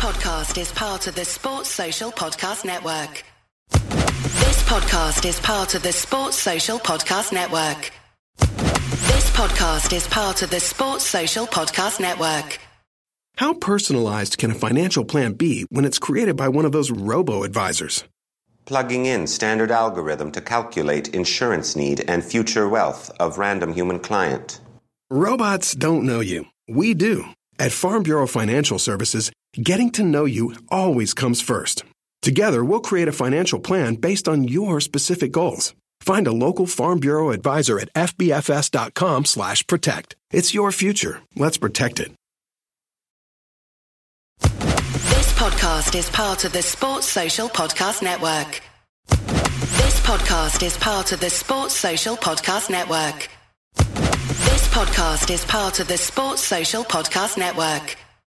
podcast is part of the Sports Social Podcast Network. This podcast is part of the Sports Social Podcast Network. This podcast is part of the Sports Social Podcast Network. How personalized can a financial plan be when it's created by one of those robo advisors? Plugging in standard algorithm to calculate insurance need and future wealth of random human client. Robots don't know you. We do. At Farm Bureau Financial Services, getting to know you always comes first. Together, we'll create a financial plan based on your specific goals. Find a local Farm Bureau advisor at fbfs.com slash protect. It's your future. Let's protect it. This podcast is part of the Sports Social Podcast Network. This podcast is part of the Sports Social Podcast Network. This podcast is part of the Sports Social Podcast Network.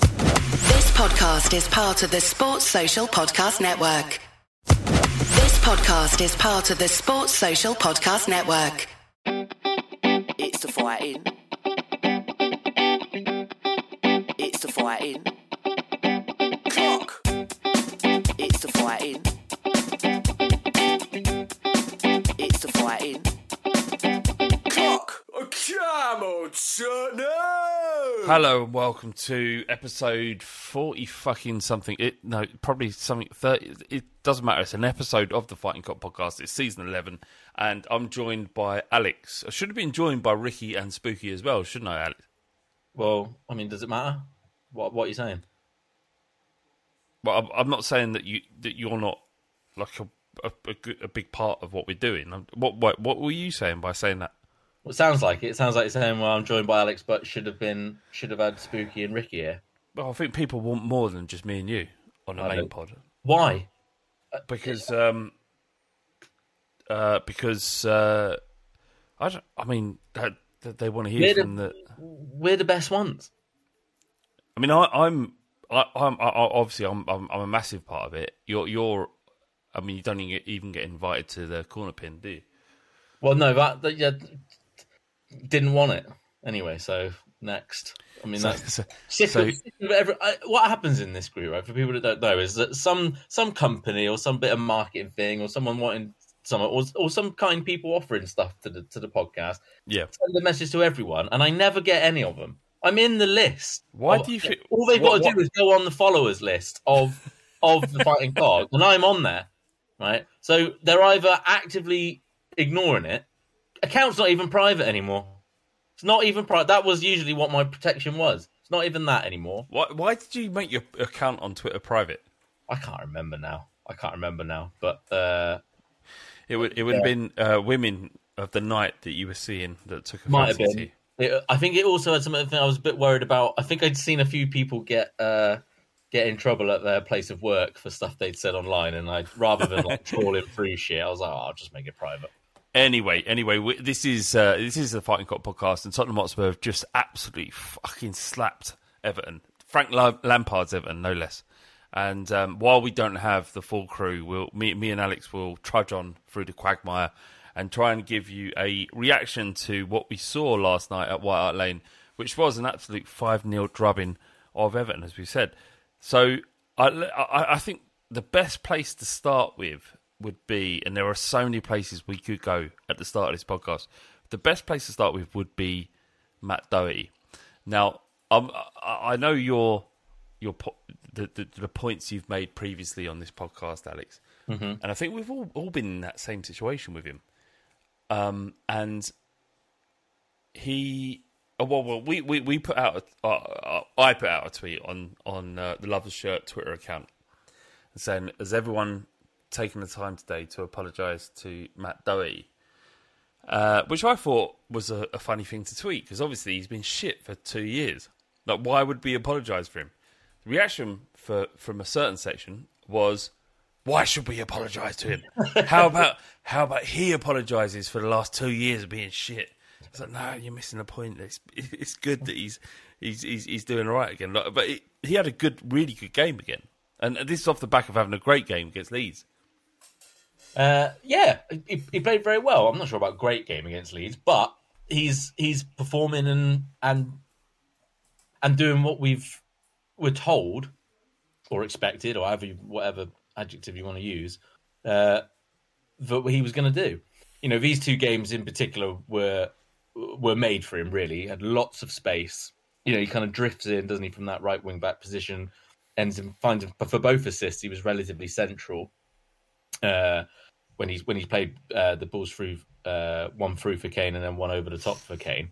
This podcast is part of the Sports Social Podcast Network. This podcast is part of the Sports Social Podcast Network. It's the fighting. It's the fighting. Clock. It's the fighting. It's the fighting. Clock. Come on, son, no! Hello and welcome to episode forty fucking something. It no, probably something thirty. It doesn't matter. It's an episode of the Fighting Cock podcast. It's season eleven, and I'm joined by Alex. I should have been joined by Ricky and Spooky as well, shouldn't I, Alex? Well, I mean, does it matter? What What are you saying? Well, I'm, I'm not saying that you that you're not like a a, a, good- a big part of what we're doing. What what what were you saying by saying that? Well, it sounds like it. It sounds like you're saying, "Well, I'm joined by Alex, but should have been should have had Spooky and Ricky here." Well, I think people want more than just me and you on a I main don't- pod. Why? because um uh because uh I don't, I mean that, that they want to hear We're from the We're the best ones. I mean I I'm I, I'm I, I- obviously I'm, I'm I'm a massive part of it you're you're I mean you don't even get, even get invited to the corner pin do you Well, no, that, that yeah, didn't want it anyway. So next, I mean, so, that's so, so- of, sick of every, I, what happens in this group, right? For people that don't know, is that some some company or some bit of marketing thing or someone wanting some or, or some kind people offering stuff to the to the podcast yeah send a message to everyone, and I never get any of them. I'm in the list. Why of- do you think- all they've what- got to do is go on the followers list of of the fighting card, and I'm on there, right? So they're either actively ignoring it. Account's not even private anymore. It's not even private. That was usually what my protection was. It's not even that anymore. why why did you make your account on Twitter private I can't remember now. I can't remember now. But uh, it would it would have been uh, women of the night that you were seeing that took a might have to been. you. It, I think it also had something I was a bit worried about. I think I'd seen a few people get uh, get in trouble at their place of work for stuff they'd said online, and I rather than like trawling through shit, I was like, oh, I'll just make it private. Anyway, anyway, we, this is uh, this is the Fighting Cock podcast, and Tottenham Hotspur have just absolutely fucking slapped Everton. Frank Lampard's Everton, no less. And um, while we don't have the full crew, we'll me, me and Alex will trudge on through the quagmire and try and give you a reaction to what we saw last night at White Hart Lane, which was an absolute five 0 drubbing of Everton, as we said. So I, I, I think the best place to start with would be, and there are so many places we could go at the start of this podcast. The best place to start with would be Matt Doherty. Now, um, I know your your po- the, the the points you've made previously on this podcast, Alex, and I think we've all all been in that same situation with him. Um, and he, oh, well, well, we, we, we put out, a, uh, uh, I put out a tweet on on uh, the Lovers Shirt Twitter account saying, "Has everyone taken the time today to apologise to Matt Doherty?" Uh, which I thought was a, a funny thing to tweet because obviously he's been shit for two years. Like, why would we apologise for him? The reaction for from a certain section was, Why should we apologise to him? How about how about he apologises for the last two years of being shit? It's like, no, you're missing the point. It's it's good that he's he's he's, he's doing all right again. Like, But he had a good, really good game again, and this is off the back of having a great game against Leeds. Uh, yeah, he, he played very well. I'm not sure about great game against Leeds, but he's he's performing and and and doing what we've we're told or expected or whatever adjective you want to use uh, that he was going to do. You know, these two games in particular were were made for him. Really, he had lots of space. You know, he kind of drifts in, doesn't he, from that right wing back position, ends and finds him. For both assists, he was relatively central. Uh, when he's when he played uh, the balls through uh, one through for Kane and then one over the top for Kane.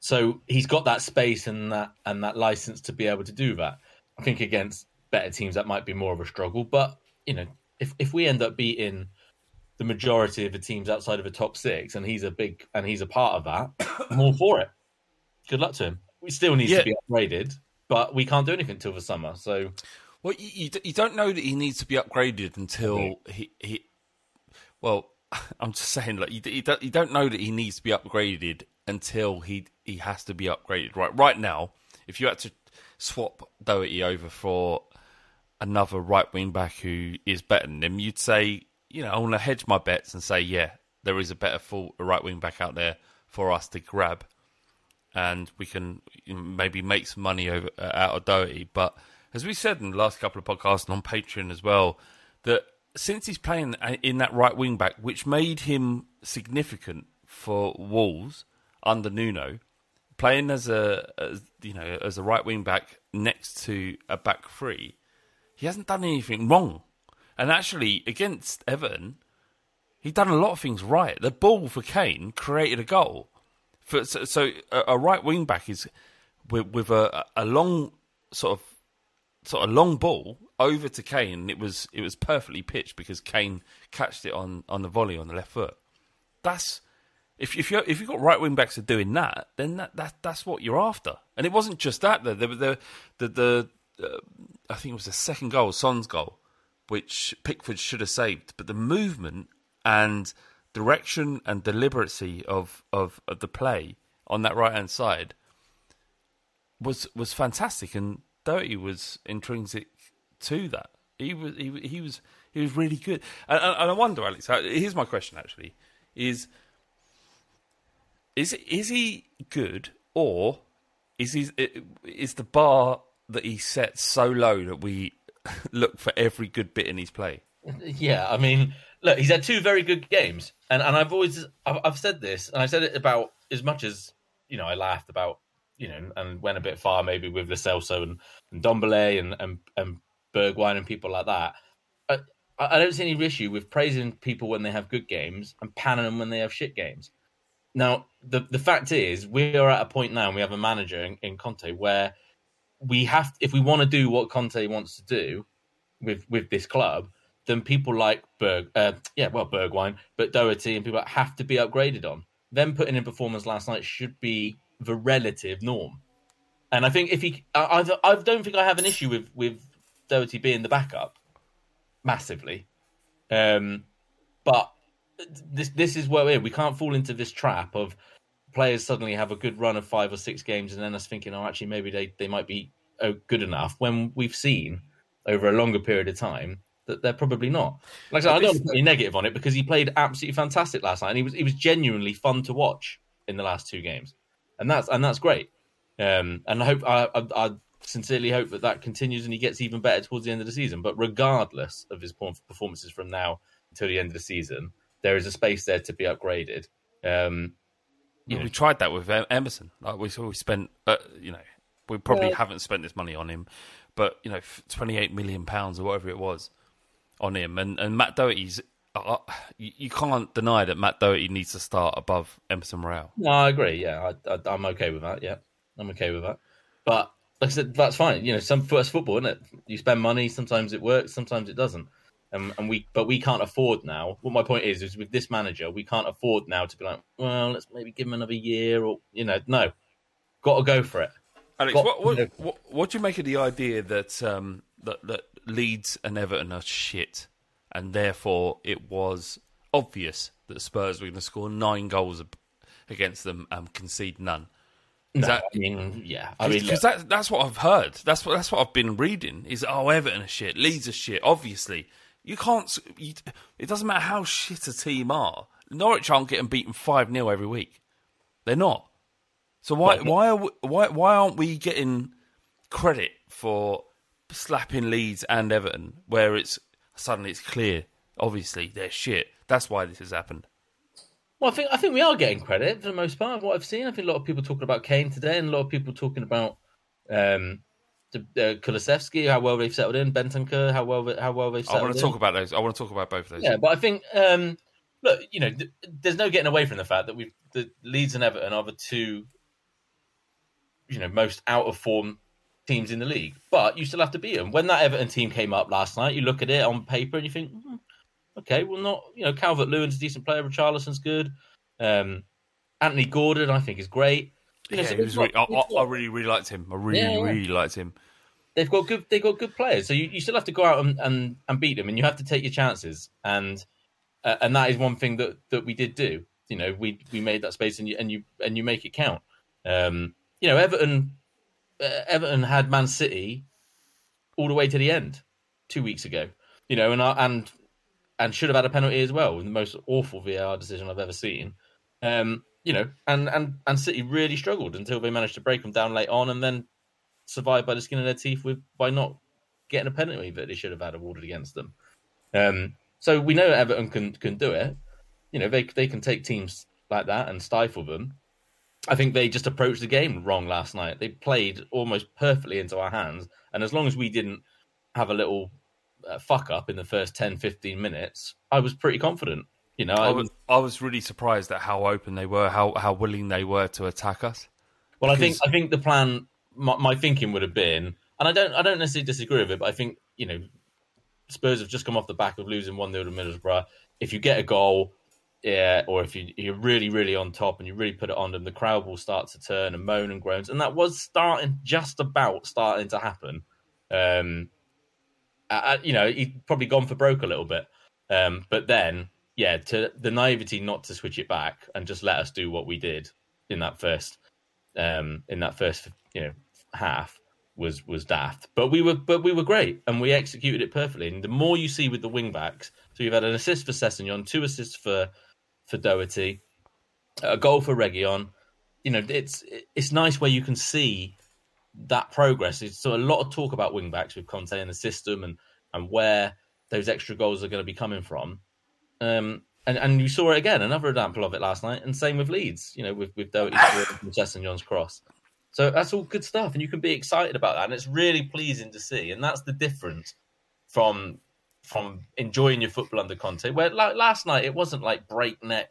So he's got that space and that and that license to be able to do that. I think against better teams that might be more of a struggle, but you know if if we end up beating the majority of the teams outside of the top six and he's a big and he's a part of that, I'm all for it. Good luck to him. We still need Yeah. to be upgraded, but we can't do anything till the summer. So Well, you, you, you don't know that he needs to be upgraded until he, he. Well, I'm just saying, like you, you, don't, you don't know that he needs to be upgraded until he he has to be upgraded. Right, right now, if you had to swap Doherty over for another right wing back who is better than him, you'd say, you know, I want to hedge my bets and say, yeah, there is a better full right wing back out there for us to grab and we can maybe make some money over, uh, out of Doherty. But as we said in the last couple of podcasts and on Patreon as well, that since he's playing in that right wing back, which made him significant for Wolves under Nuno, playing as a as, you know as a right wing back next to a back three, he hasn't done anything wrong. And actually, against Everton, he done a lot of things right. The ball for Kane created a goal. For, so, so a, a right wing back is with, with a, a long sort of sort of long ball over to Kane. And it was it was perfectly pitched because Kane catched it on, on the volley on the left foot. That's if if you if you've got right wing backs are doing that, then that, that that's what you're after. And it wasn't just that. The the the the, the uh, I think it was the second goal, Son's goal, which Pickford should have saved. But the movement and direction and deliberacy of, of, of the play on that right hand side was was fantastic, and Doherty was intrinsic to that. He was he, he was he was really good, and, and, I wonder, Alex. uh, Here's my question: Actually, is is is he good, or is he is the bar that he sets so low that we look for every good bit in his play? Yeah, I mean, look, he's had two very good games, and and I've always I've, I've said this, and I said it about as much as you know I laughed about you know and went a bit far maybe with Lo Celso and and Dombele and and and Bergwijn and people like that. I I don't see any issue with praising people when they have good games and panning them when they have shit games. Now, the the fact is, we are at a point now, and we have a manager in, in Conte where we have, if we want to do what Conte wants to do with with this club, then people like Berg, uh, yeah, well, Bergwijn, but Doherty and people have to be upgraded on. Them putting in performance last night should be the relative norm. And I think if he, I, I, don't think I have an issue with with Doherty being the backup massively. Um, but this this is where we're. We can't fall into this trap of players suddenly have a good run of five or six games, and then us thinking, oh, actually, maybe they, they might be oh, good enough. When we've seen over a longer period of time that they're probably not. Like I said, I don't want to any negative on it because he played absolutely fantastic last night, and he was he was genuinely fun to watch in the last two games, and that's and that's great. Um, and I hope I, I, I sincerely hope that that continues and he gets even better towards the end of the season. But regardless of his performances from now until the end of the season, there is a space there to be upgraded. Um, you Well, know, we tried that with Emerson. Like we, we spent, uh, you know, we probably Well- haven't spent this money on him, but you know, twenty eight million pounds or whatever it was on him, and and Matt Doherty's. Uh, you, you can't deny that Matt Doherty needs to start above Emerson Morale. No, I agree. Yeah, I, I, I'm okay with that. Yeah, I'm okay with that. But like I said, that's fine. You know, some first football, isn't it? You spend money. Sometimes it works. Sometimes it doesn't. Um, and we, but we can't afford now. What my point is, is with this manager, we can't afford now to be like, well, let's maybe give him another year, or you know, no, got to go for it. Alex, Got- what, what, what what do you make of the idea that um, that that Leeds and Everton are shit, and therefore it was obvious that Spurs were going to score nine goals against them and concede none. No, that- I mean, yeah. I mean, Because that, that's what I've heard. That's what that's what I've been reading. Is oh Everton are shit, Leeds are shit. Obviously, you can't. You, it doesn't matter how shit a team are. Norwich aren't getting beaten five 0 every week. They're not. So why why are we, why why aren't we getting credit for slapping Leeds and Everton where it's suddenly it's clear? Obviously they're shit. That's why this has happened. well, I think I think we are getting credit for the most part what I've seen. I think a lot of people talking about Kane today, and a lot of people talking about um, the, uh, Kulusevski, how well they've settled in, Bentancur, how well how well they've I want to in. talk about those. I want to talk about both of those. Yeah, but I think um, look, you know, th- there's no getting away from the fact that we've the Leeds and Everton are the two, you know, most out of form teams in the league. But you still have to beat them. When that Everton team came up last night, you look at it on paper and you think, hmm, okay, well, not you know, Calvert Lewin's a decent player, Richarlison's good. Um, Anthony Gordon, I think, is great. You know, Yeah, so he was got- I, I, got- I really, really liked him. I really, Yeah, yeah. really liked him. they've got good they've got good players so you, you still have to go out and, and, and beat them and you have to take your chances and uh, and that is one thing that, that we did do you know we we made that space and you and you and you make it count um you know everton everton had man city all the way to the end two weeks ago you know and and and should have had a penalty as well the most awful var decision i've ever seen um you know and and and city really struggled until they managed to break them down late on and then survived by the skin of their teeth with by not getting a penalty that they should have had awarded against them. Um, so we know Everton can can do it. You know they they can take teams like that and stifle them. I think they just approached the game wrong last night. They played almost perfectly into our hands, and as long as we didn't have a little uh, fuck up in the first 10, 15 minutes, I was pretty confident. You know, I I was, I was really surprised at how open they were, how how willing they were to attack us. Well, I think I think the plan, my, my thinking would have been, and I don't I don't necessarily disagree with it, but I think you know, Spurs have just come off the back of losing one 0 to Middlesbrough. If you get a goal, yeah, or if you, you're really really on top and you really put it on them, the crowd will start to turn and moan and groans, and that was starting just about starting to happen. Um, I, you know, he'd probably gone for broke a little bit, um, but then yeah, to the naivety not to switch it back and just let us do what we did in that first um, in that first you know half was was daft. But we were but we were great and we executed it perfectly. And the more you see with the wing backs, so you've had an assist for Sessegnon, two assists for for Doherty, a goal for Reguilón. You know, it's it's nice where you can see that progress. It's so a lot of talk about wing backs with Conte and the system and and where those extra goals are going to be coming from. Um, and, and you saw it again, another example of it last night, and same with Leeds, you know, with, with Doherty's score and John's cross. So that's all good stuff, and you can be excited about that, and it's really pleasing to see. And that's the difference from from enjoying your football under Conte. Where like last night, it wasn't like breakneck,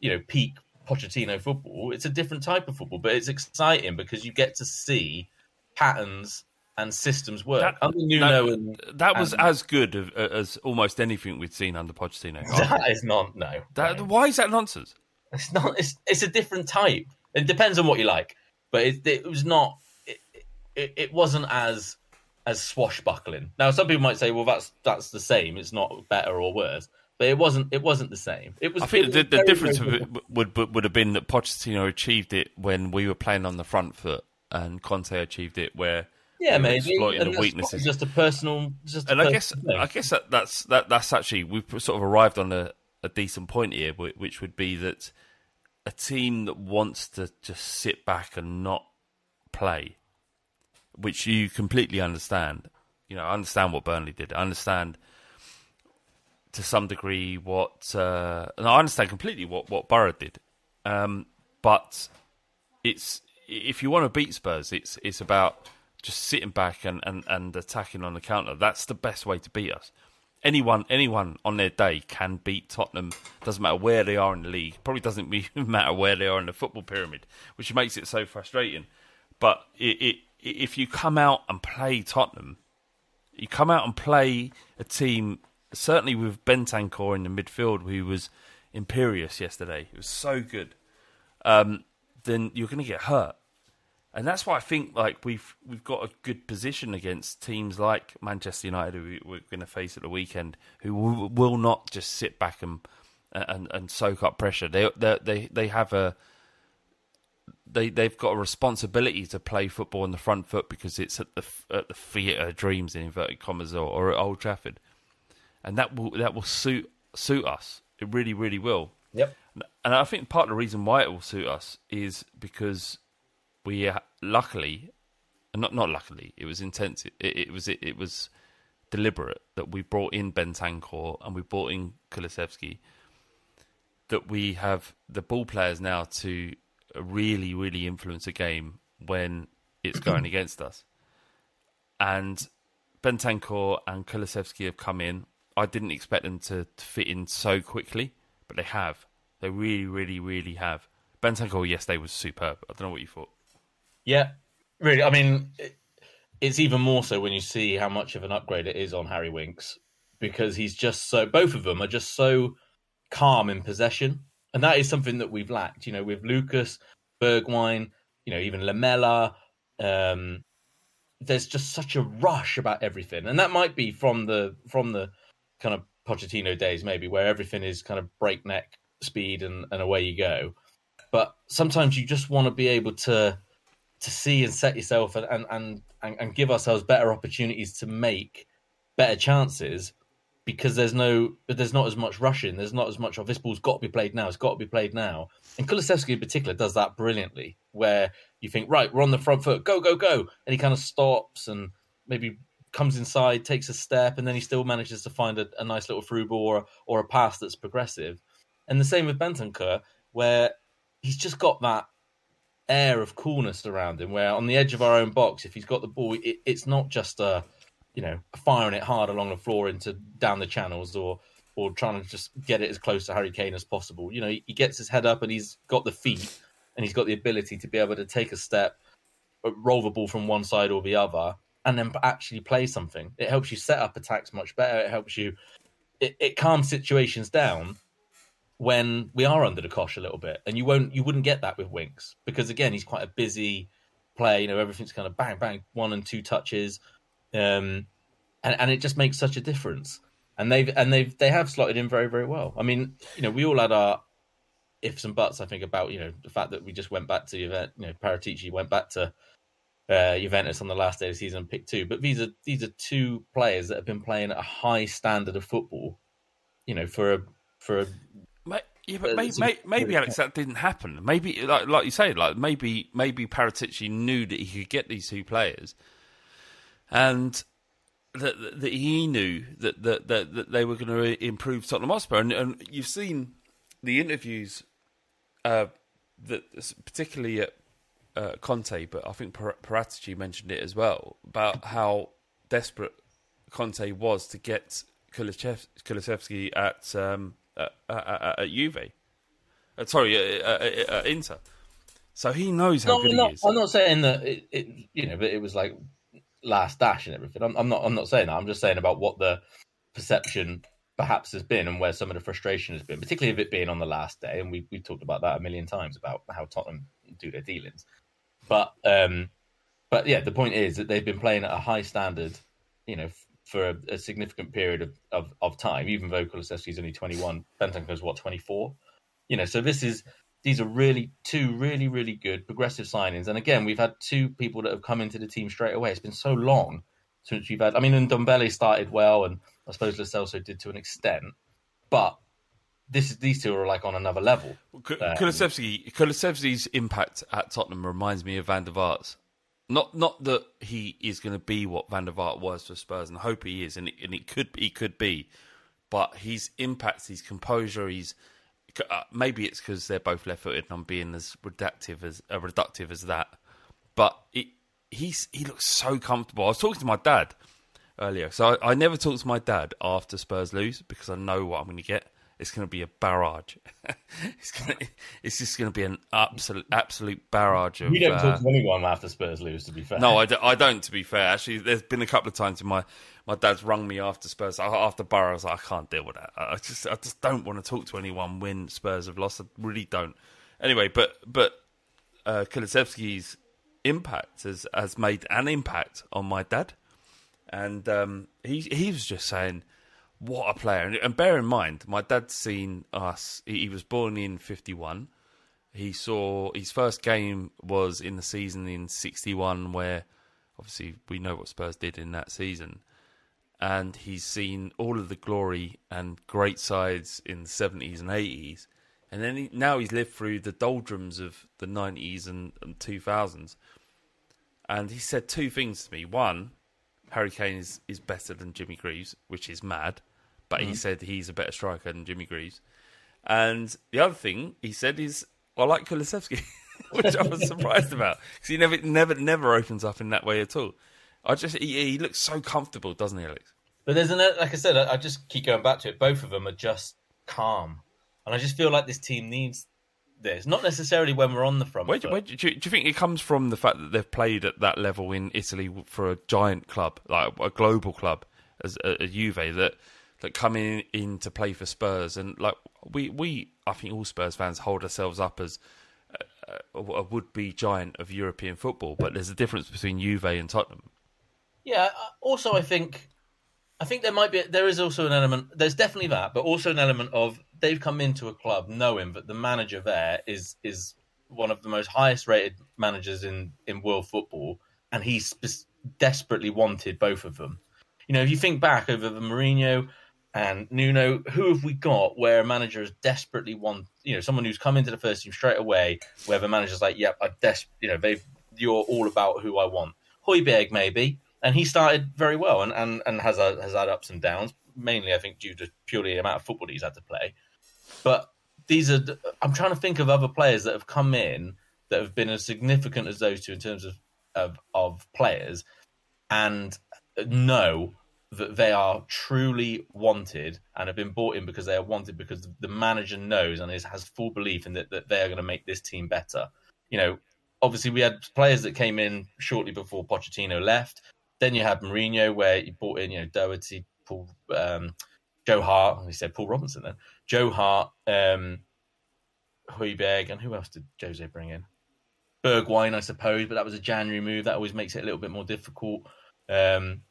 you know, peak Pochettino football. It's a different type of football, but it's exciting because you get to see patterns and systems work. That- under Nuno and That was and- as good of, uh, as almost anything we'd seen under Pochettino. that is not no. That, no. why is that nonsense? It's not. It's it's a different type. It depends on what you like, but it, it was not. It, it, it wasn't as as swashbuckling. Now, some people might say, "Well, that's that's the same. It's not better or worse." But it wasn't. It wasn't the same. It was. I think the, was the very, difference very of it would, would would have been that Pochettino achieved it when we were playing on the front foot, and Conte achieved it where Yeah, maybe exploiting the weaknesses. Just a personal. Just a and I guess thing. I guess that, that's that that's actually we've sort of arrived on a, a decent point here, which would be that a team that wants to just sit back and not play, which you completely understand. You know, I understand what Burnley did. I understand to some degree what, uh, and I understand completely what what Borough did. Um, but it's if you want to beat Spurs, it's it's about just sitting back and, and, and attacking on the counter. That's the best way to beat us. Anyone anyone on their day can beat Tottenham. Doesn't matter where they are in the league. Probably doesn't matter where they are in the football pyramid, which makes it so frustrating. But it, it, if you come out and play Tottenham, you come out and play a team, certainly with Bentancur in the midfield, who was imperious yesterday. It was so good. Um, then you're going to get hurt. and that's why I think like we've we've got a good position against teams like Manchester United, who we- we're going to face at the weekend, who will, will not just sit back and and, and soak up pressure. They they they have a they they've got a responsibility to play football on the front foot because it's at the at the theatre of dreams in inverted commas or, or at Old Trafford, and that will that will suit suit us. It really really will. Yep. And I think part of the reason why it will suit us is because we uh, luckily, not not luckily, it was intensive. It, it was it, it was deliberate that we brought in Bentancur and we brought in Kulusevski. That we have the ball players now to really really influence a game when it's going against us. And Bentancur and Kulusevski have come in. I didn't expect them to, to fit in so quickly, but they have. They really, really, really have. Bentancur yesterday was superb. I don't know what you thought. Yeah, really. I mean, it's even more so when you see how much of an upgrade it is on Harry Winks because he's just so. Both of them are just so calm in possession, and that is something that we've lacked. You know, with Lucas Bergwijn, you know, even Lamela. Um, there's just such a rush about everything, and that might be from the from the kind of Pochettino days, maybe where everything is kind of breakneck speed and, and away you go. But sometimes you just want to be able to to see and set yourself and, and, and, and give ourselves better opportunities to make better chances because there's no there's not as much rushing there's not as much of this ball's got to be played now it's got to be played now and Kulusevski in particular does that brilliantly where you think right we're on the front foot go go go and he kind of stops and maybe comes inside takes a step and then he still manages to find a, a nice little through ball or, or a pass that's progressive and the same with Bentancur where he's just got that air of coolness around him. Where on the edge of our own box, if he's got the ball, it, it's not just a you know firing it hard along the floor into down the channels or or trying to just get it as close to Harry Kane as possible. You know, he, he gets his head up and he's got the feet and he's got the ability to be able to take a step, uh, roll the ball from one side or the other, and then actually play something. It helps you set up attacks much better. It helps you. It, it calms situations down when we are under the cosh a little bit, and you won't, you wouldn't get that with Winks because again, he's quite a busy player. You know, everything's kind of bang, bang, one and two touches, um, and and it just makes such a difference. And they've and they've they have slotted in very very well. I mean, you know, we all had our ifs and buts. I think about you know the fact that we just went back to Juventus. You know, Paratici went back to uh, Juventus on the last day of the season, and picked two. But these are these are two players that have been playing at a high standard of football. You know, for a for a Yeah, but maybe, maybe, maybe Alex, that didn't happen. Maybe, like, like you say, like maybe, maybe Paratici knew that he could get these two players, and that, that, he knew that, that that that they were going to improve Tottenham Hotspur. And, and you've seen the interviews, uh, that particularly at uh, Conte, but I think Par- Paratici mentioned it as well about how desperate Conte was to get Kulusevski at um, at, at, at Juve. Uh, sorry, uh, uh, uh, uh, Inter. So he knows how No, good not, he is. I'm not saying that it, it, you know, but it was like last dash and everything. I'm, I'm not. I'm not saying that. I'm just saying about what the perception perhaps has been and where some of the frustration has been, particularly of it being on the last day. And we we talked about that a million times about how Tottenham do their dealings. But um, but yeah, the point is that they've been playing at a high standard, you know, f- for a, a significant period of, of, of time. Even though Kulusevski's only 21, Bentancur's what 24. You know, so this is these are really two really really good progressive signings. And again, we've had two people that have come into the team straight away. It's been so long since we've had. I mean, and Dombele started well, and I suppose Lo Celso did to an extent, but this is these two are like on another level. Ku- Um, impact at Tottenham reminds me of Van der Vaart's. Not not that he is going to be what Van der Vaart was for Spurs, and I hope he is, and it, and it could he could be, but his impact, his composure, he's uh, maybe it's because they're both left-footed, and I'm being as reductive as uh, reductive as that, but it, he's he looks so comfortable. I was talking to my dad earlier, so I, I never talk to my dad after Spurs lose because I know what I'm going to get. It's going to be a barrage. it's going to, it's just going to be an absolute absolute barrage of. We don't uh, talk to anyone after Spurs lose. To be fair, no, I, do, I don't. To be fair, actually, there's been a couple of times when my my dad's rung me after Spurs after Borough. I was like, I can't deal with that. I just I just don't want to talk to anyone when Spurs have lost. I really don't. Anyway, but but uh, Kulusevski's impact has has made an impact on my dad, and um, he he was just saying, "What a player!" And, bear in mind, my dad's seen us. He, was born in fifty one. He saw his first game was in the season in sixty one, where obviously we know what Spurs did in that season. And he's seen all of the glory and great sides in the 70s and 80s. And then he, now he's lived through the doldrums of the 90s and, and 2000s. And he said two things to me. One, Harry Kane is, is better than Jimmy Greaves, which is mad. But he mm-hmm. said he's a better striker than Jimmy Greaves. And the other thing he said is, I like Kulusevski, which I was surprised about because he never, never, never opens up in that way at all. I just he, he looks so comfortable, doesn't he, Alex? But there's an like I said, I, I just keep going back to it. Both of them are just calm, and I just feel like this team needs this. Not necessarily when we're on the front. Where, do, where do, you, do you think it comes from? The fact that they've played at that level in Italy for a giant club, like a global club, as uh, a, a Juve that that come in, to play for Spurs, and like we we I think all Spurs fans hold ourselves up as a, a would be giant of European football, but there's a difference between Juve and Tottenham. Yeah. uh, Also, I think, I think there might be there is also an element. There's definitely that, but also an element of they've come into a club knowing that the manager there is is one of the most highest rated managers in in world football, and he's spe- desperately wanted both of them. You know, if you think back over the Mourinho and Nuno, who have we got where a manager is desperately want, you know, someone who's come into the first team straight away, where the manager's like, "Yep, I des, you know, they've you're all about who I want." Højbjerg maybe, and he started very well and and, and has a, has had ups and downs, mainly I think due to purely the amount of football he's had to play. But these are I'm trying to think of other players that have come in that have been as significant as those two in terms of of, of players and uh, know that they are truly wanted and have been bought in because they are wanted because the manager knows and is, has full belief in that, that they are going to make this team better. You know, obviously we had players that came in shortly before Pochettino left. Then you had Mourinho, where he brought in, you know, Doherty, Paul, um, Joe Hart. He said Paul Robinson then. Joe Hart, um, Højbjerg, and who else did Jose bring in? Bergwijn, I suppose, but that was a January move. That always makes it a little bit more difficult. Um,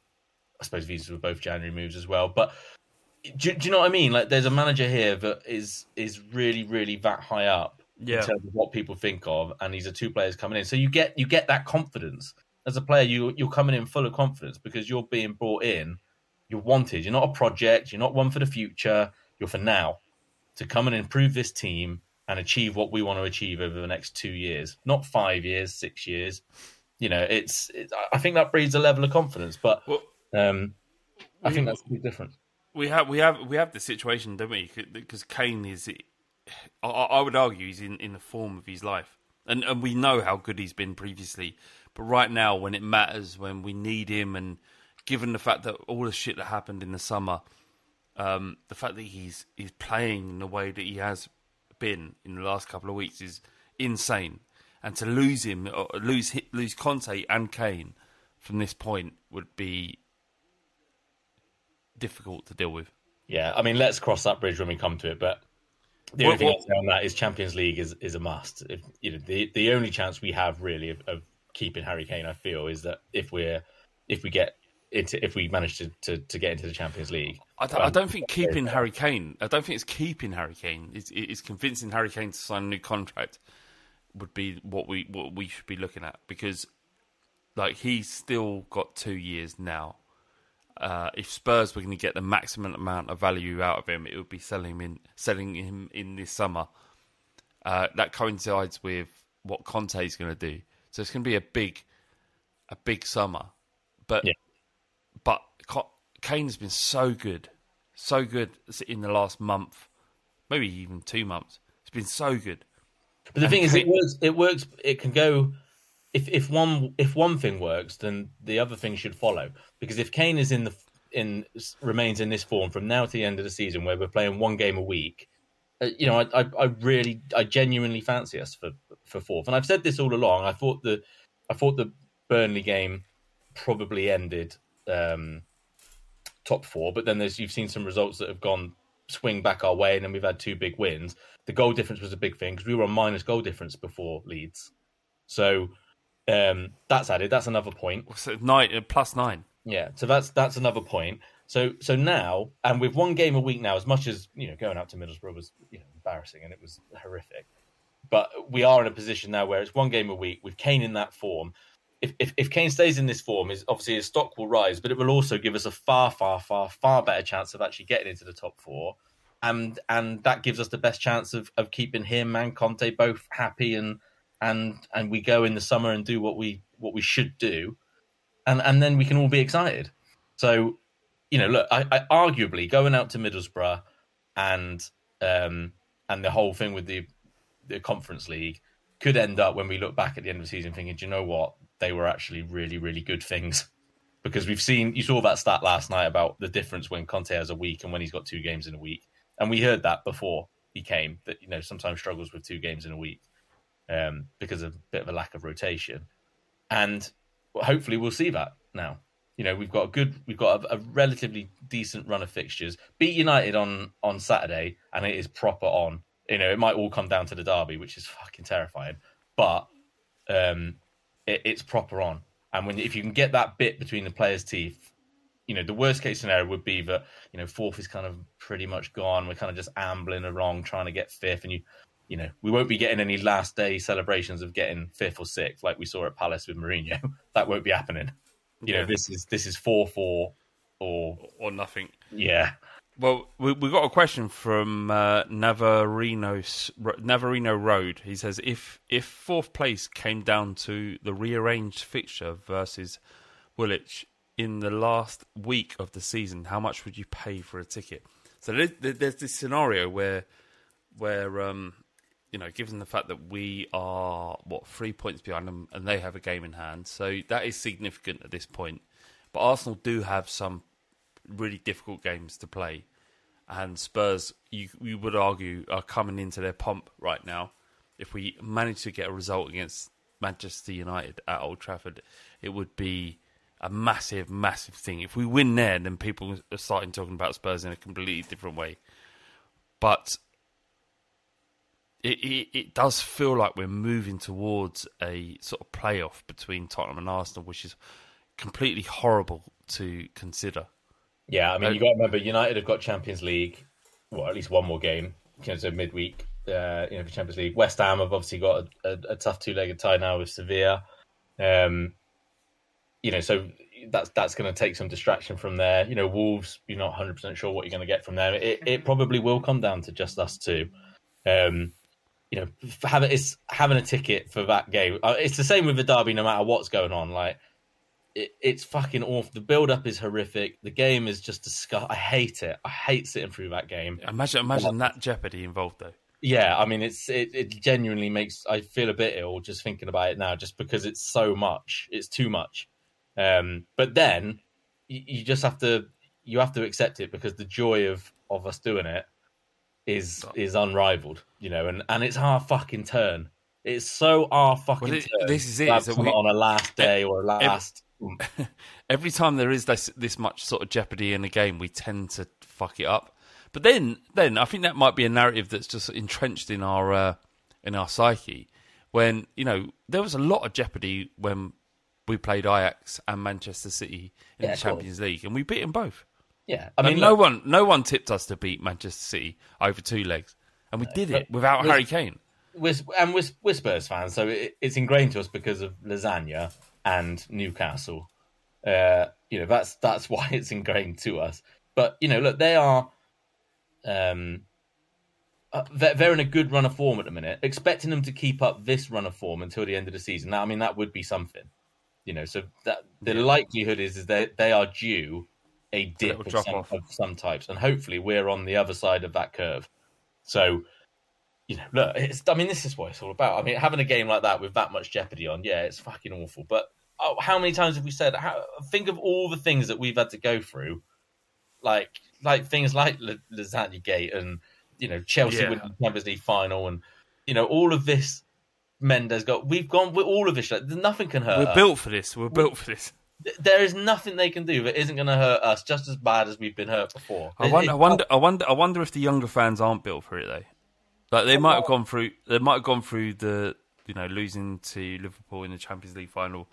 I suppose these were both January moves as well. But do, do you know what I mean? Like, there's a manager here that is is really, really that high up Yeah. in terms of what people think of, and these are two players coming in. So you get you get that confidence as a player. You you're coming in full of confidence because you're being brought in. You're wanted. You're not a project. You're not one for the future. You're for now to come and improve this team and achieve what we want to achieve over the next two years, not five years, six years. You know, it's. It, I think that breeds a level of confidence, but Well, um, I think that's a big difference. we have we have we have the situation, don't we? Because Kane is, I, I would argue, he's in, in the form of his life, and and we know how good he's been previously. But right now, when it matters, when we need him, and given the fact that all the shit that happened in the summer, um, the fact that he's he's playing in the way that he has been in the last couple of weeks is insane. And to lose him, lose lose Conte and Kane from this point would be difficult to deal with. Yeah, I mean, let's cross that bridge when we come to it. But the What- only thing I'll say on that is Champions League is, is a must. If you know, the the only chance we have really of, of keeping Harry Kane, I feel, is that if we're if we get into if we manage to, to, to get into the Champions League. I don't, I don't um, think keeping Harry Kane. I don't think it's keeping Harry Kane. It's, it's convincing Harry Kane to sign a new contract would be what we what we should be looking at because, like, he's still got two years now. Uh, if Spurs were going to get the maximum amount of value out of him, it would be selling him in selling him in this summer. Uh, that coincides with what Conte is going to do, so it's going to be a big, a big summer. But Yeah. but Kane's been so good, so good in the last month, maybe even two months. It's been so good. But the thing is, it works. It works. It can go. If if one if one thing works, then the other thing should follow. Because if Kane is in the in remains in this form from now to the end of the season, where we're playing one game a week, uh, you know, I, I I really I genuinely fancy us for for fourth. And I've said this all along. I thought the I thought the Burnley game probably ended um, top four, but then there's you've seen some results that have gone swing back our way, and then we've had two big wins. The goal difference was a big thing because we were on minus goal difference before Leeds. So Um, that's added. That's another point. So nine uh, plus nine. Yeah, so that's that's another point. So so now, and with one game a week now, as much as you know, going out to Middlesbrough was you know embarrassing and it was horrific, but we are in a position now where it's one game a week with Kane in that form. If if, if Kane stays in this form, is obviously his stock will rise, but it will also give us a far far far far better chance of actually getting into the top four, and and that gives us the best chance of of keeping him and Conte both happy and and and we go in the summer and do what we what we should do and and then we can all be excited. So, you know, look, I, I arguably going out to Middlesbrough and um and the whole thing with the the Conference League could end up when we look back at the end of the season thinking, do you know what? They were actually really, really good things. Because we've seen you saw that stat last night about the difference when Conte has a week and when he's got two games in a week. And we heard that before he came, that you know, sometimes struggles with two games in a week um, because of a bit of a lack of rotation. And hopefully we'll see that now. You know, we've got a good, we've got a, a, relatively decent run of fixtures. Beat United on on Saturday, and it is proper on. You know, it might all come down to the derby, which is fucking terrifying, but um, it, it's proper on. And when if you can get that bit between the players' teeth, you know, the worst case scenario would be that you know fourth is kind of pretty much gone. We're kind of just ambling along, trying to get fifth, and you you know, we won't be getting any last day celebrations of getting fifth or sixth like we saw at Palace with Mourinho. that won't be happening. You Yeah. know, this is this is four four or or nothing. yeah. Well, we we got a question from uh, Navarino Navarino Road. He says if if fourth place came down to the rearranged fixture versus Woolwich in the last week of the season, how much would you pay for a ticket? So there's, there's this scenario where where um, you know, given the fact that we are what three points behind them and they have a game in hand, so that is significant at this point. But Arsenal do have some really difficult games to play, and Spurs, you you would argue, are coming into their pomp right now. If we manage to get a result against Manchester United at Old Trafford, it would be a massive, massive thing. If we win there, then people are starting talking about Spurs in a completely different way. But it, it, it does feel like we're moving towards a sort of playoff between Tottenham and Arsenal, which is completely horrible to consider. Yeah, I mean, Uh, you got to remember, United have got Champions League, well, at least one more game, you know, so midweek, uh, you know, for Champions League. West Ham have obviously got a, a, a tough two-legged tie now with Sevilla. Um, you know, so that's that's going to take some distraction from there. You know, Wolves, you're not 100 percent sure what you're going to get from them. It it probably will come down to just us two. Um, you know, having it's having a ticket for that game. Uh, It's the same with the derby, no matter what's going on. Like it, it's fucking awful. The build up is horrific. The game is just disgusting. I hate it. I hate sitting through that game. Imagine, imagine that jeopardy involved, though. Yeah, I mean, it's it, it genuinely makes I feel a bit ill just thinking about it now, just because it's so much. It's too much. Um, but then you, you just have to you have to accept it because the joy of of us doing it is is unrivaled, you know, and and it's our fucking turn. It's so our fucking Well, it- turn. this is it, so we- on a last day or a last. Every time there is this this much sort of jeopardy in a game, we tend to fuck it up. But then, then I think that might be a narrative that's just entrenched in our uh, in our psyche. When you know there was a lot of jeopardy when we played Ajax and Manchester City in Yeah, the. Champions League, and we beat them both. Yeah, I mean, mean, no look, one, no one tipped us to beat Manchester City over two legs, and we did it without Harry Kane. we're, and we're, we're Spurs fans, so it, it's ingrained to us because of lasagna and Newcastle. Uh, you know, that's that's why it's ingrained to us. But you know, look, they are, um, uh, they're, they're in a good run of form at the minute. Expecting them to keep up this run of form until the end of the season. Now, I mean, that would be something. You know, so that the likelihood is is that they are due a dip little of some, off. of some types, and hopefully we're on the other side of that curve. So you know, look, it's, I mean, this is what it's all about. I mean, having a game like that with that much jeopardy on, yeah, it's fucking awful. But oh, how many times have we said? How, think of all the things that we've had to go through, like like things like La- Lasagna Gate and you know Chelsea Yeah. winning the Champions League final, and you know all of this. Mendes got. We've gone with all of this. Like, nothing can hurt. We're us. built for this. We're built for this. There is nothing they can do that isn't going to hurt us just as bad as we've been hurt before. I It- wonder, it- I wonder, I wonder, I wonder if the younger fans aren't built for it though. Like they might have gone through, they might have gone through the you know, losing to Liverpool in the Champions League final,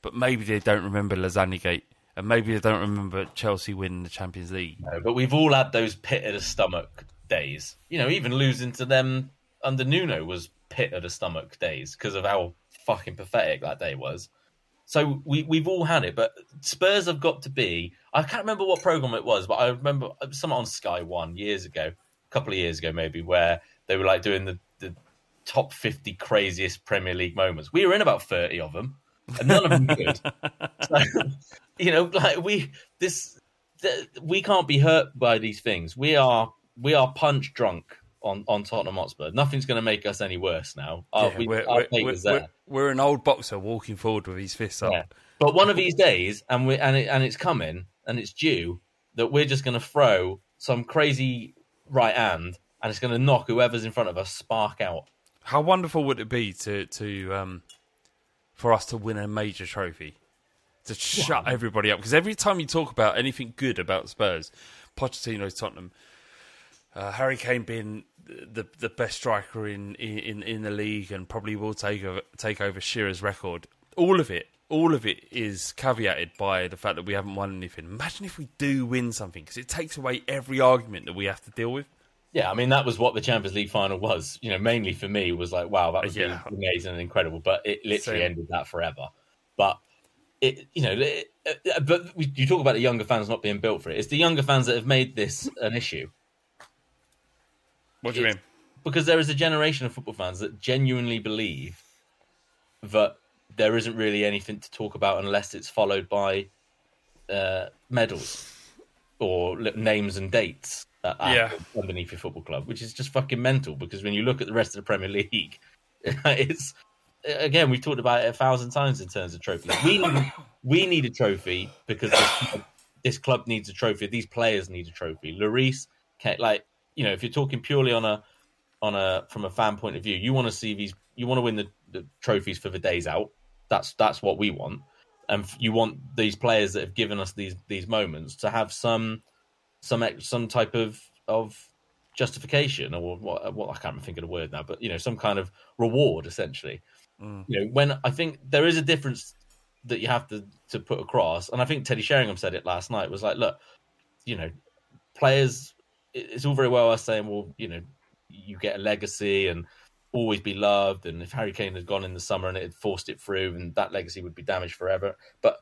but maybe they don't remember Lasagna Gate, and maybe they don't remember Chelsea winning the Champions League. No, but we've all had those pit of the stomach days. You know, even losing to them under Nuno was pit of the stomach days because of how fucking pathetic that day was. So we we've all had it, but Spurs have got to be. I can't remember what program it was, but I remember uh, something on Sky One years ago, a couple of years ago maybe, where they were like doing the, the top fifty craziest Premier League moments. We were in about thirty of them, and none of them good. So, you know, like we this th- we can't be hurt by these things. We are we are punch drunk on on Tottenham Hotspur. Nothing's going to make us any worse now. Our, Yeah, we, we're, our we're, we're, there. we're- an old boxer walking forward with his fists up. Yeah. But one of these days, and we and it, and it's coming, and it's due that we're just going to throw some crazy right hand, and it's going to knock whoever's in front of us spark out. How wonderful would it be to to um, for us to win a major trophy, to shut everybody up? Because every time you talk about anything good about Spurs, Pochettino's Tottenham, uh, Harry Kane being the the best striker in, in in the league and probably will take over take over Shearer's record. All of it, all of it is caveated by the fact that we haven't won anything. Imagine if we do win something, because it takes away every argument that we have to deal with. Yeah, I mean that was what the Champions League final was. You know, mainly for me was like, wow, that was Yeah. amazing and incredible. But it literally Same. ended that forever. But it, you know, it, uh, but we, you talk about the younger fans not being built for it. It's the younger fans that have made this an issue. What do you mean? because there is a generation of football fans that genuinely believe that there isn't really anything to talk about unless it's followed by uh, medals or names and dates uh, Yeah. underneath your football club, which is just fucking mental. Because when you look at the rest of the Premier League, it's again we've talked about it a thousand times in terms of trophies. We need, we need a trophy because this, this club needs a trophy. These players need a trophy. Lloris, like you know, if you're talking purely on a on a from a fan point of view, you want to see these, you want to win the, the trophies for the days out. That's that's what we want, and you want these players that have given us these these moments to have some some some type of of justification or what, what I can't think of the word now, but you know, some kind of reward essentially. Mm. You know, when I think there is a difference that you have to to put across, and I think Teddy Sheringham said it last night was like, look, you know, players. It- It's all very well us saying, well, you know, you get a legacy and always be loved, and if Harry Kane had gone in the summer and it had forced it through, and that legacy would be damaged forever. But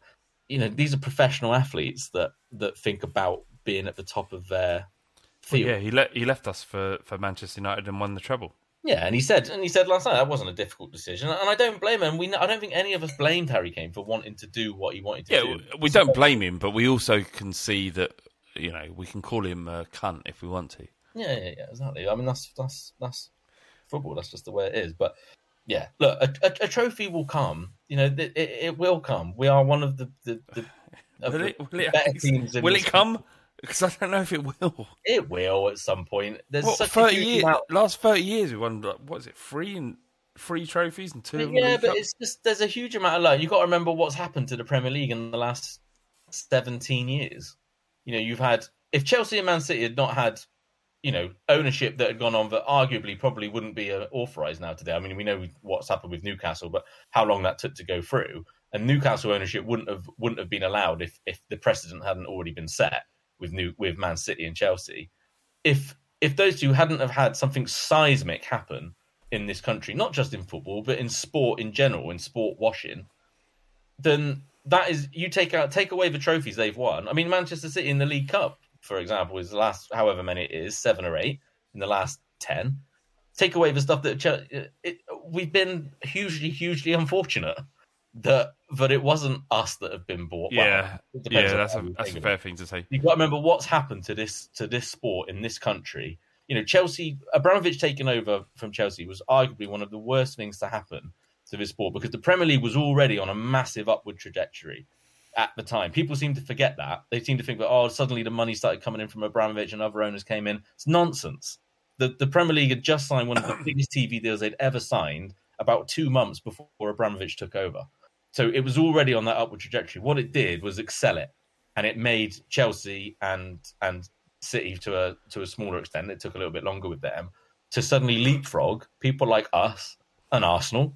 you know, these are professional athletes that that think about being at the top of their field. Yeah, he le- he left us for, for Manchester United and won the treble. Yeah, and he said, and he said last night that wasn't a difficult decision, and I don't blame him. We, I don't think any of us blamed Harry Kane for wanting to do what he wanted to Yeah, do. Yeah, we don't blame him, but we also can see that you know we can call him a cunt if we want to. Yeah, yeah, yeah, exactly. I mean, that's that's that's football. That's just the way it is. But yeah, look, a, a, a trophy will come. You know, it, it, it will come. We are one of the the, the of Will the it? Will it, better teams. will it come? Because I don't know if it will. It will at some point. There's What such a thirty huge years? amount- Last thirty years, we won. like, What is it? Three and three trophies and two. of them Yeah, but it's just there's a huge amount of love. You've got to remember what's happened to the Premier League in the last 17 years. You know, you've had if Chelsea and Man City had not had, you know, ownership that had gone on that arguably probably wouldn't be uh, authorized now today. I mean, we know what's happened with Newcastle, but how long that took to go through, and Newcastle ownership wouldn't have wouldn't have been allowed if if the precedent hadn't already been set with new with Man City and Chelsea. If if those two hadn't have had something seismic happen in this country, not just in football, but in sport in general, in sport washing, then that is you take out take away the trophies they've won. I mean, Manchester City in the League Cup, for example, is the last however many it is, seven or eight in the last ten. Take away the stuff that Chel- it, we've been hugely, hugely unfortunate that that it wasn't us that have been bought. Yeah, it depends yeah. That's a that's a fair it thing to say. you've got to remember what's happened to this to this sport in this country. You know, Chelsea Abramovich taking over from Chelsea was arguably one of the worst things to happen to this sport because the Premier League was already on a massive upward trajectory at the time. People seem to forget that. They seem to think that oh, suddenly the money started coming in from Abramovich and other owners came in. It's nonsense. The the Premier League had just signed one of the biggest TV deals they'd ever signed about two months before Abramovich took over. So it was already on that upward trajectory. What it did was excel it and it made Chelsea and and City to a to a smaller extent. It took a little bit longer with them to suddenly leapfrog people like us and Arsenal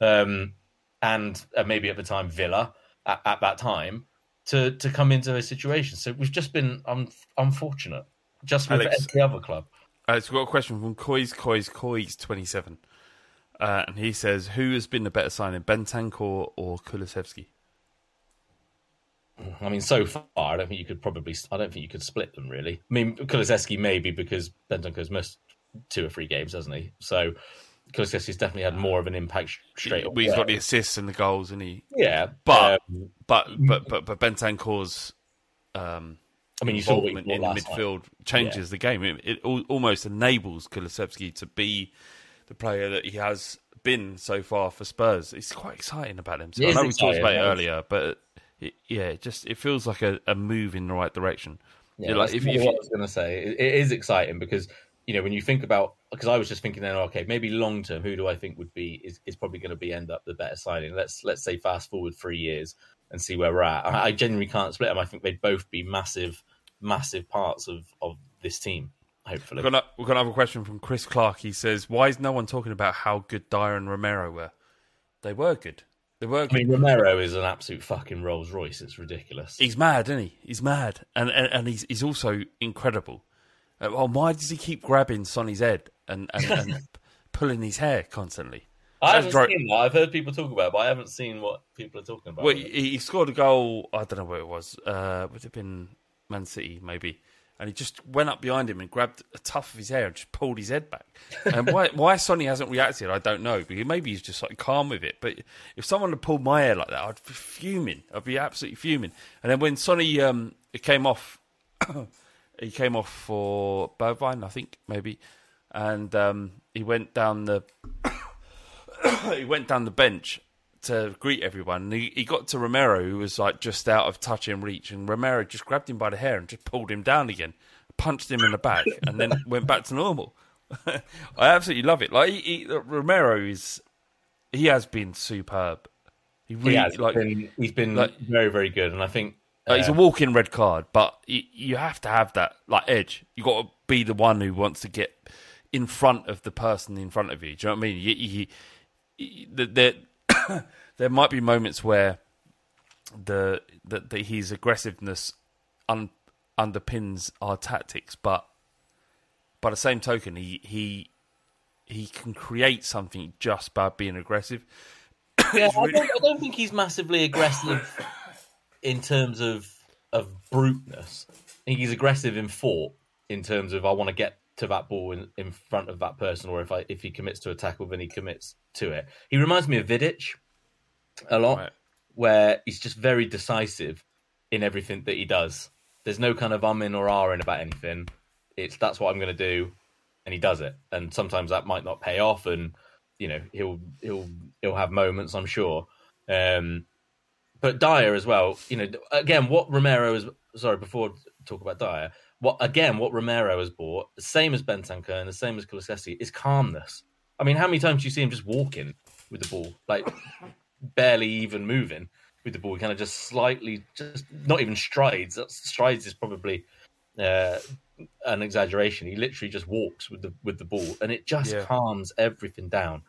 um, and uh, maybe at the time Villa at, at that time to to come into a situation. So we've just been un- unfortunate, just with Alex. every other club. Uh, so we've got a question from Coys Coys Coys twenty seven, uh, and he says, "Who has been the better signing, Bentancur or Kulusevski?" I mean, so far, I don't think you could probably. I don't think you could split them really. I mean, Kulusevski maybe because Bentancur's missed two or three games, hasn't he? So Kulusevski's definitely had more of an impact straight Well, he's away. got the assists and the goals, and he. yeah, But um, but but but but Bentancur's um, I mean, you saw what involvement in the last night. midfield changes the game. It, it al- almost enables Kulusevski to be the player that he has been so far for Spurs. It's quite exciting about him. So I know we talked exciting, about it earlier, but it, yeah, it just it feels like a, a move in the right direction. Yeah, like, that's if, what I you, was going to say. It, it is exciting because you know when you think about because I was just thinking then okay maybe long term who do I think would be is, is probably going to be end up the better signing. Let's let's say fast forward three years and see where we're at. I, I genuinely can't split them. I think they'd both be massive massive parts of of this team. Hopefully, we're gonna we've a question from Chris Clark. He says, "Why is no one talking about how good Dier and Romero were? They were good. They were. I mean Romero is an absolute fucking Rolls Royce. It's ridiculous. he's mad, isn't he? He's mad, and and, and he's he's also incredible. Uh, well, why does he keep grabbing Sonny's head and and, and pulling his hair constantly? I That's haven't dri- seen that. I've heard people talk about, it, but I haven't seen what people are talking about. Well, he, he scored a goal. I don't know where it was. Uh, would it have been Man City, maybe? And he just went up behind him and grabbed a tuft of his hair and just pulled his head back. And why why Sonny hasn't reacted, I don't know. Because maybe he's just like calm with it. But if someone had pulled my hair like that, I'd be fuming. I'd be absolutely fuming. And then when Sonny um, it came off, he came off for Bergwijn, I think maybe, and um, he went down the he went down the bench to greet everyone. And he, he got to Romero, who was like just out of touch and reach, and Romero just grabbed him by the hair and just pulled him down again, punched him in the back, and then went back to normal. I absolutely love it. Like he, he, Romero is, he has been superb. He really he has like. been, he's been like- very very good, and I think like, he's a uh, walk-in red card, but you, you have to have that like edge. You got to be the one who wants to get in front of the person in front of you. Do you know what I mean? You, you, you, the- there, there might be moments where the that the, his aggressiveness un, underpins our tactics, but by the same token, he he he can create something just by being aggressive. Yeah, It's I, don't, I don't think he's massively aggressive in terms of of bruteness. I think he's aggressive in thought in terms of I want to get to that ball in, in front of that person, or if I if he commits to a tackle, then he commits to it. He reminds me of Vidic a lot, Right. where he's just very decisive in everything that he does. There's no kind of umming or ahhing about anything. It's that's what I'm going to do, and he does it. And sometimes that might not pay off, and you know he'll he'll he'll have moments, I'm sure. Um, but Dier as well. You know, again, what Romero is sorry before talk about Dier. What again? What Romero has bought, the same as Bentancur and the same as Kulusevski, is calmness. I mean, how many times do you see him just walking with the ball, like barely even moving with the ball? He kind of just slightly, just not even strides. That's, strides is probably uh, an exaggeration. He literally just walks with the with the ball, and it just Yeah. calms everything down.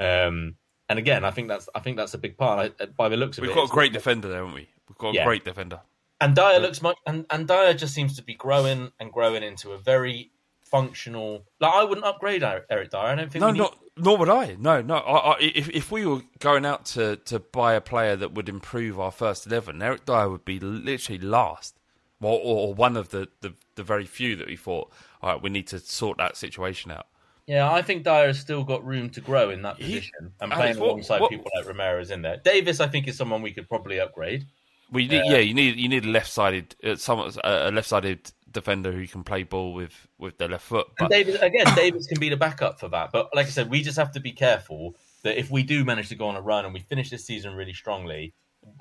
Um, and again, I think that's I think that's a big part. I, by the looks of it. We've got a great defender there, haven't we? We've got a Yeah. great defender. and Dier looks much, and, and Dier just seems to be growing and growing into a very functional. Like I wouldn't upgrade Eric Eric Dier. I don't think. No, need- not nor would I. No, no. I, I, if if we were going out to, to buy a player that would improve our first eleven, Eric Dier would be literally last, or, or one of the, the, the very few that we thought. All right, we need to sort that situation out. Yeah, I think Dier has still got room to grow in that He- position and Alex, playing what- alongside what- people like Romero is in there. Davies, I think, is someone we could probably upgrade. We need, yeah, you need you need a left sided, uh, someone a left sided defender who can play ball with, with their left foot. And Davies, again, Davies can be the backup for that. But like I said, we just have to be careful that if we do manage to go on a run and we finish this season really strongly,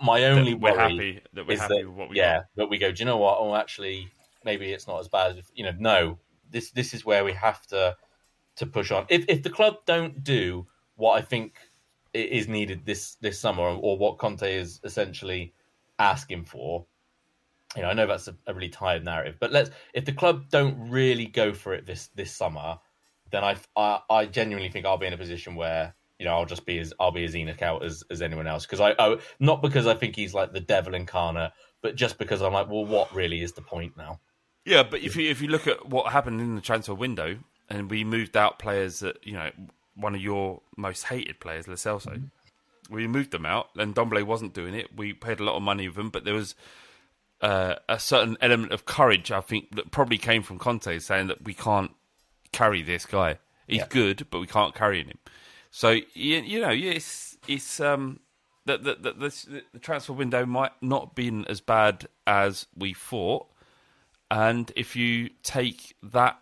my only we're worry happy that we're is happy that, with what we yeah, got. that we go. Do you know what? Oh, actually, maybe it's not as bad. As, you know, no. This this is where we have to to push on. If if the club don't do what I think is needed this this summer, or what Conte is essentially asking for, you know, I know that's a, a really tired narrative, but let's if the club don't really go for it this this summer, then I I, I genuinely think I'll be in a position where you know, I'll just be as I'll be as ENIC out as, as anyone else because I, I not because I think he's like the devil incarnate, but just because I'm like, well, what really is the point now? Yeah, but if you if you look at what happened in the transfer window, and we moved out players that you know one of your most hated players, Lo Celso, we moved them out, and Ndombele wasn't doing it. We paid a lot of money with him, but there was uh, a certain element of courage, I think, that probably came from Conte saying that we can't carry this guy. He's Yeah. good, but we can't carry him. So you, you know, it's it's um the the, the the the transfer window might not been as bad as we thought, and if you take that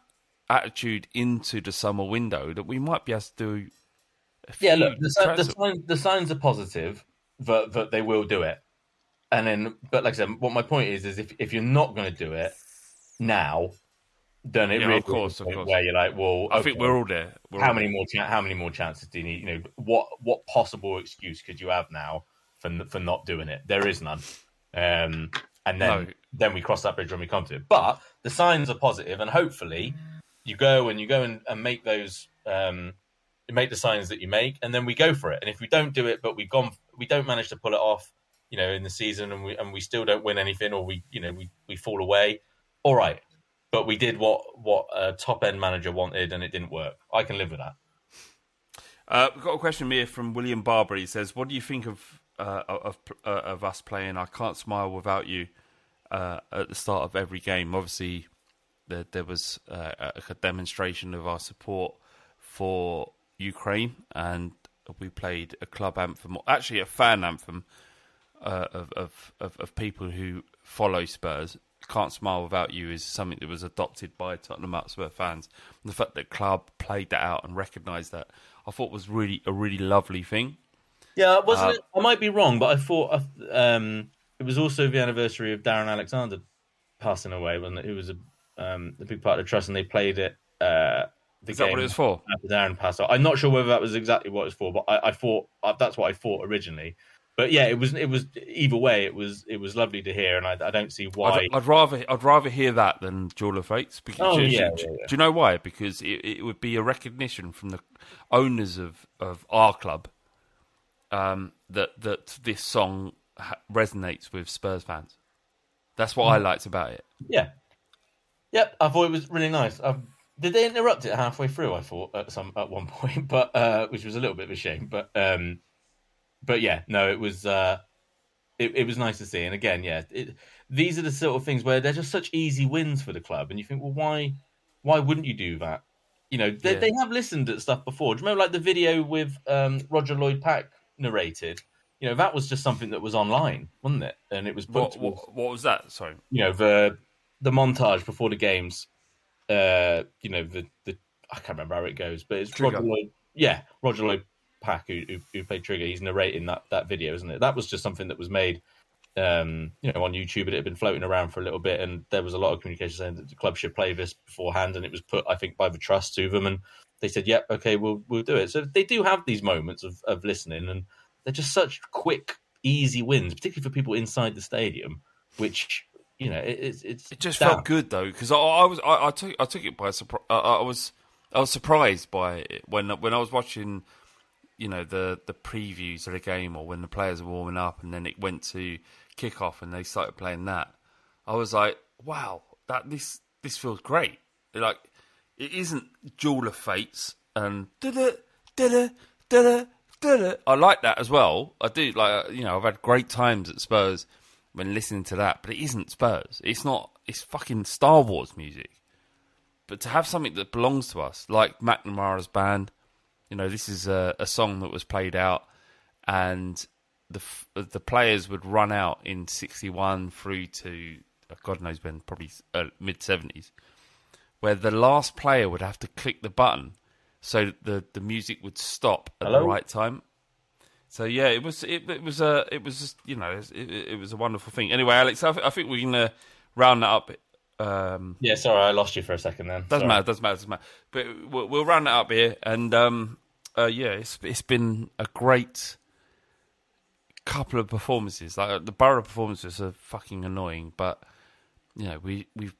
attitude into the summer window, that we might be able to do. A Yeah, look, the, the, signs, the signs are positive that, that they will do it. And then, but like I said, what my point is, is if, if you're not going to do it now, then it Yeah, really of course, of course. where you're like, well, I think we're all there. We're how all many there. more cha- how many more chances do you need? You know, what what possible excuse could you have now for for not doing it? There is none. Um, and then No. then we cross that bridge when we come to it. But the signs are positive, and hopefully you go and you go and, and make those um, make the signs that you make, and then we go for it. And if we don't do it, but we've gone, we don't manage to pull it off, you know, in the season, and we and we still don't win anything, or we you know we we fall away. All right, but we did what what a top end manager wanted, and it didn't work. I can live with that. Uh, we've got a question here from William Barber. He says, "What do you think of uh, of uh, of us playing? I can't smile without you uh, at the start of every game. Obviously, there, there was uh, a, a demonstration of our support for Ukraine, and we played a club anthem, actually a fan anthem uh, of, of, of of people who follow Spurs. Can't smile without you is something that was adopted by Tottenham Hotspur fans. And the fact that club played that out and recognised that, I thought was really a really lovely thing. Yeah, wasn't Uh, it? I might be wrong, but I thought uh, um, it was also the anniversary of Darren Alexander passing away, wasn't it? Who was a, um, a big part of the trust, and they played it. Uh, the Is that what it was for? After Darren I'm not sure whether that was exactly what it was for, but I, I thought uh, that's what I thought originally. But yeah, it was. It was either way. It was. It was lovely to hear, and I, I don't see why. I'd, I'd rather I'd rather hear that than Duel of Fates. Because, Oh, do, yeah, do- yeah, yeah. do you know why? Because it, it would be a recognition from the owners of, of our club um, that that this song resonates with Spurs fans. That's what I Mm. liked about it. Yeah. Yep, I thought it was really nice. Um, did they interrupt it halfway through? I thought at some at one point, but uh, which was a little bit of a shame. But um, but yeah, no, it was uh, it, it was nice to see. And again, yeah, it, these are the sort of things where they're just such easy wins for the club, and you think, well, why why wouldn't you do that? You know, they, Yeah. they have listened at stuff before. Do you remember like the video with um, Roger Lloyd Pack narrated? You know, that was just something that was online, wasn't it? And it was put What, what, what was that? Sorry. you know the the montage before the games. Uh, you know the the I can't remember how it goes, but it's Trigger. Roger Lloyd. Yeah, Roger Lloyd Pack who, who who played Trigger. He's narrating that that video, isn't it? That was just something that was made. Um, you know, on YouTube, and it had been floating around for a little bit, and there was a lot of communication saying that the club should play this beforehand, and it was put, I think, by the trust to them, and they said, "Yep, okay, we'll we'll do it." So they do have these moments of of listening, and they're just such quick, easy wins, particularly for people inside the stadium, which you know, it, it's it's It just down. felt good though because I, I was I, I took I took it by surprise. I, I was I was surprised by it when when I was watching, you know, the the previews of the game or when the players were warming up and then it went to kick off and they started playing that. I was like, wow, that this this feels great. Like it isn't Duel of Fates and da-da, da-da, da-da. I like that as well. I do like you know I've had great times at Spurs when listening to that, but it isn't Spurs. It's not. It's fucking Star Wars music. But to have something that belongs to us, like McNamara's band, you know, this is a, a song that was played out, and the the players would run out in '61 through to uh, God knows when, probably uh, mid '70s, where the last player would have to click the button so the the music would stop at the right time. So yeah, it was it, it was a it was just, you know it, it, was a wonderful thing. Anyway, Alex, I, th- I think we're gonna round that up. Um, Yeah, sorry, I lost you for a second then. doesn't Sorry. matter, doesn't matter, doesn't matter. But we'll, we'll round that up here, and um, uh, yeah, it's it's been a great couple of performances. Like uh, the Borough performances are fucking annoying, but you know we we've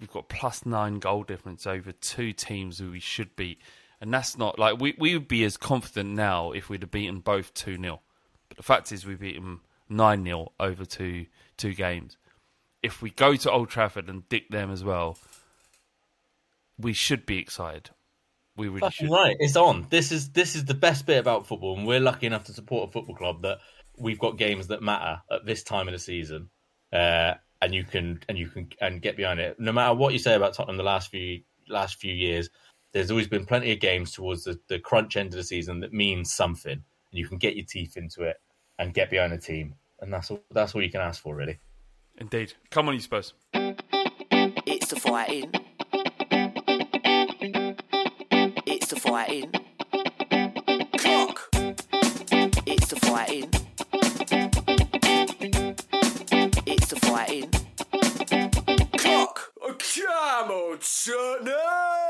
we've got plus nine goal difference over two teams who we should beat, And that's not like we we would be as confident now if we'd have beaten both two 0 But the fact is, we beat them nine 0 over two two games. If we go to Old Trafford and dick them as well, we should be excited. We really Fucking should. right, it's on. This is this is the best bit about football, and we're lucky enough to support a football club that we've got games that matter at this time of the season, uh, and you can and you can and get behind it. No matter what you say about Tottenham the last few last few years, there's always been plenty of games towards the, the crunch end of the season that means something, and you can get your teeth into it and get behind a team, and that's all. That's all you can ask for, really. Indeed. Come on, you Spurs. It's the fighting. It's the fighting. Clock. It's the fighting. It's the fighting. Clock. Oh, come on, Tottenham!